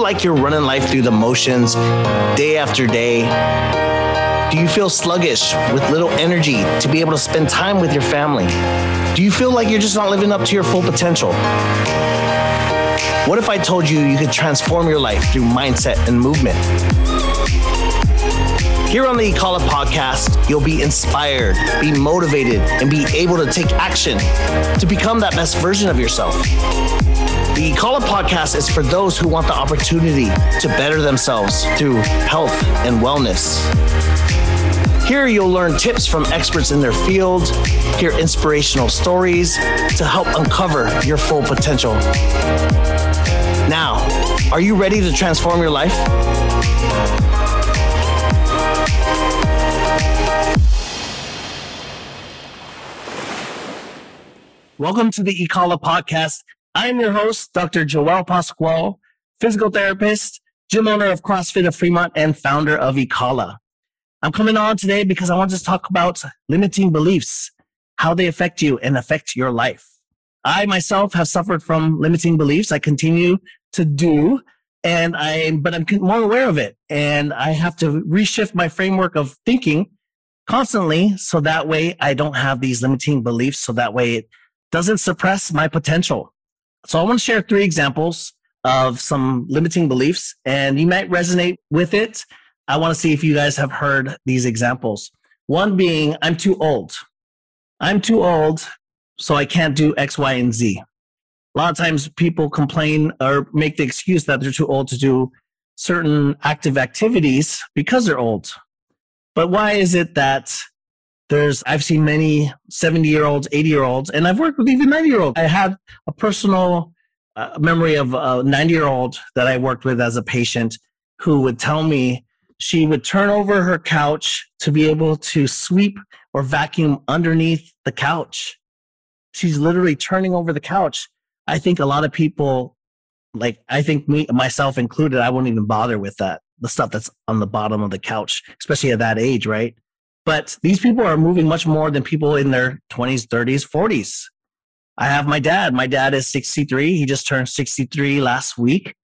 feel like you're running life through the motions day after day? Do you feel sluggish with little energy to be able to spend time with your family? Do you feel like you're just not living up to your full potential? What if I told you you could transform your life through mindset and movement? Here on the Ikala podcast, you'll be inspired, be motivated, and be able to take action to become that best version of yourself. The Ikala podcast is for those who want the opportunity to better themselves through health and wellness. Here you'll learn tips from experts in their field, hear inspirational stories to help uncover your full potential. Now, are you ready to transform your life? Welcome to the Ikala podcast. I'm your host, Dr. Joewel Pascual, physical therapist, gym owner of CrossFit of Fremont, and founder of Ikala. I'm coming on today because I want to talk about limiting beliefs, how they affect you and affect your life. I myself have suffered from limiting beliefs. I continue to do, and I, but I'm more aware of it. And I have to reshift my framework of thinking constantly so that way I don't have these limiting beliefs. So that way it doesn't suppress my potential. So I want to share three examples of some limiting beliefs and you might resonate with it. I want to see if you guys have heard these examples. One being, I'm too old. I'm too old, so I can't do X, Y, and Z. A lot of times people complain or make the excuse that they're too old to do certain active activities because they're old. But why is it that there's, I've seen many 70 year olds, 80 year olds, and I've worked with even 90 year olds. I had a personal uh, memory of a 90 year old that I worked with as a patient who would tell me she would turn over her couch to be able to sweep or vacuum underneath the couch. She's literally turning over the couch. I think a lot of people, like I think me myself included, I won't even bother with that. The stuff that's on the bottom of the couch, especially at that age, right? But these people are moving much more than people in their 20s, 30s, 40s. I have my dad. My dad is 63. He just turned 63 last week.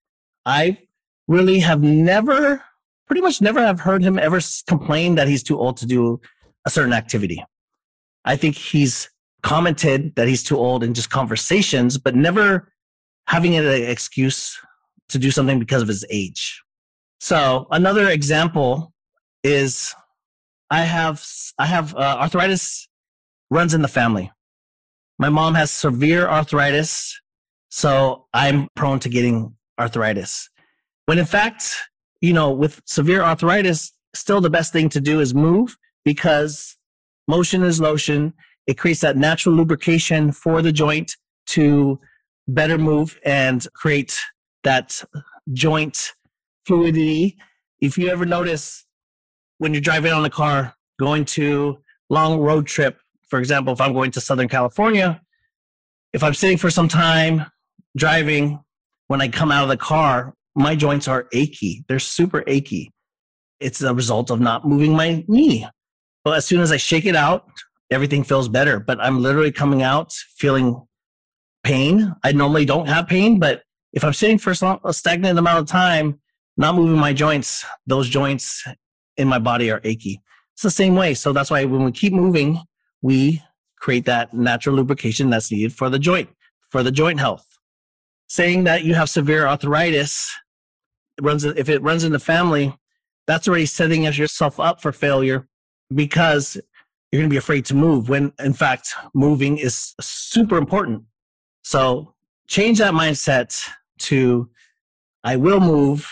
I really have never, pretty much never have heard him ever complain that he's too old to do a certain activity. I think he's commented that he's too old in just conversations, but never having an excuse to do something because of his age. So another example is I have I have uh, arthritis runs in the family. My mom has severe arthritis, so I'm prone to getting arthritis. When in fact, you know, with severe arthritis, still the best thing to do is move because motion is lotion. It creates that natural lubrication for the joint to better move and create that joint fluidity. If you ever notice when you're driving on the car, going to long road trip, for example, if I'm going to Southern California, if I'm sitting for some time driving, when I come out of the car, my joints are achy. They're super achy. It's a result of not moving my knee. But as soon as I shake it out, everything feels better. But I'm literally coming out feeling pain. I normally don't have pain, but if I'm sitting for a stagnant amount of time, not moving my joints, those joints in my body are achy. It's the same way. So that's why when we keep moving, we create that natural lubrication that's needed for the joint, for the joint health. Saying that you have severe arthritis it runs if it runs in the family, that's already setting yourself up for failure because you're going to be afraid to move when in fact moving is super important. So change that mindset to I will move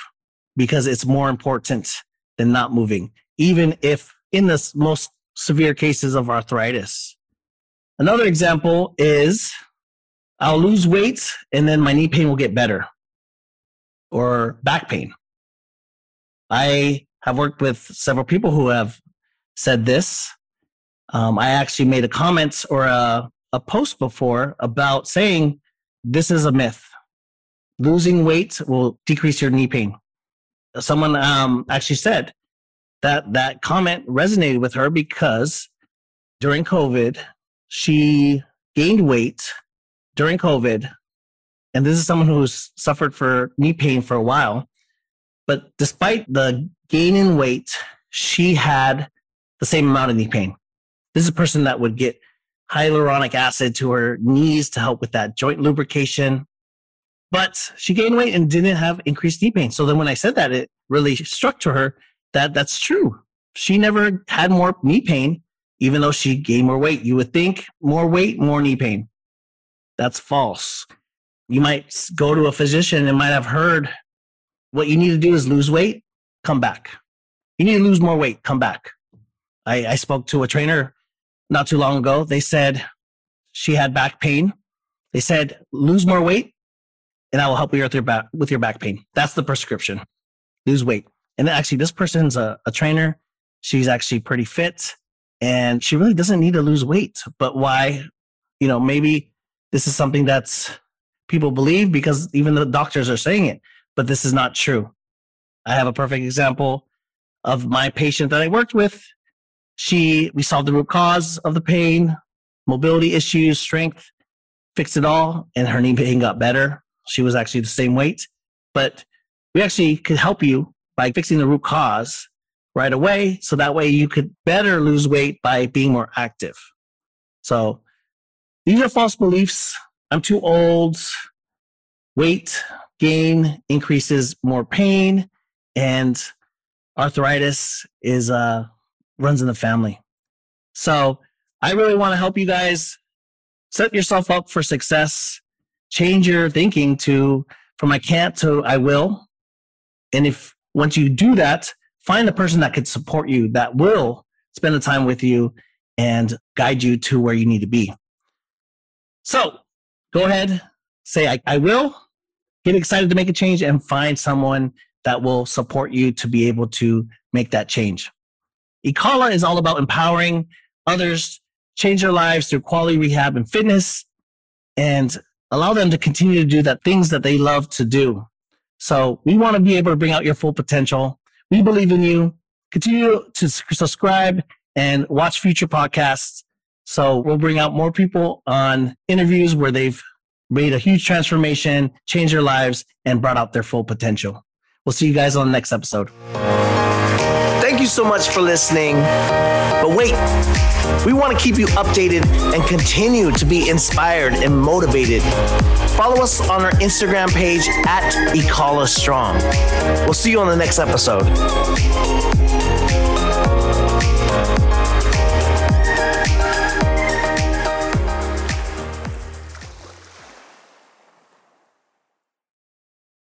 because it's more important than not moving, even if in the most severe cases of arthritis. Another example is I'll lose weight and then my knee pain will get better or back pain. I have worked with several people who have said this. Um, I actually made a comment or a, a post before about saying this is a myth. Losing weight will decrease your knee pain someone um, actually said that that comment resonated with her because during COVID, she gained weight during COVID. And this is someone who's suffered for knee pain for a while. But despite the gain in weight, she had the same amount of knee pain. This is a person that would get hyaluronic acid to her knees to help with that joint lubrication. But she gained weight and didn't have increased knee pain. So then when I said that, it really struck to her that that's true. She never had more knee pain, even though she gained more weight. You would think more weight, more knee pain. That's false. You might go to a physician and might have heard what you need to do is lose weight, come back. You need to lose more weight, come back. I, I spoke to a trainer not too long ago. They said she had back pain. They said, lose more weight and that will help you with your back, with your back pain. That's the prescription. Lose weight. And actually, this person's a, a trainer. She's actually pretty fit and she really doesn't need to lose weight. But why? You know, maybe this is something that's people believe because even the doctors are saying it, but this is not true. I have a perfect example of my patient that I worked with she, we solved the root cause of the pain, mobility issues, strength, fixed it all, and her knee pain got better. She was actually the same weight, but we actually could help you by fixing the root cause right away. So that way you could better lose weight by being more active. So these are false beliefs. I'm too old. Weight gain increases more pain and arthritis is uh, runs in the family. So I really want to help you guys set yourself up for success, change your thinking to from I can't to I will. And if once you do that, find a person that could support you, that will spend the time with you and guide you to where you need to be. So go ahead, say I, I will, get excited to make a change and find someone that will support you to be able to make that change. IKALA is all about empowering others change their lives through quality rehab and fitness and allow them to continue to do that things that they love to do. So we want to be able to bring out your full potential. We believe in you. Continue to subscribe and watch future podcasts. So we'll bring out more people on interviews where they've made a huge transformation, changed their lives, and brought out their full potential. We'll see you guys on the next episode. Thank you so much for listening. But wait, we want to keep you updated and continue to be inspired and motivated. Follow us on our Instagram page at IKALA Strong. We'll see you on the next episode.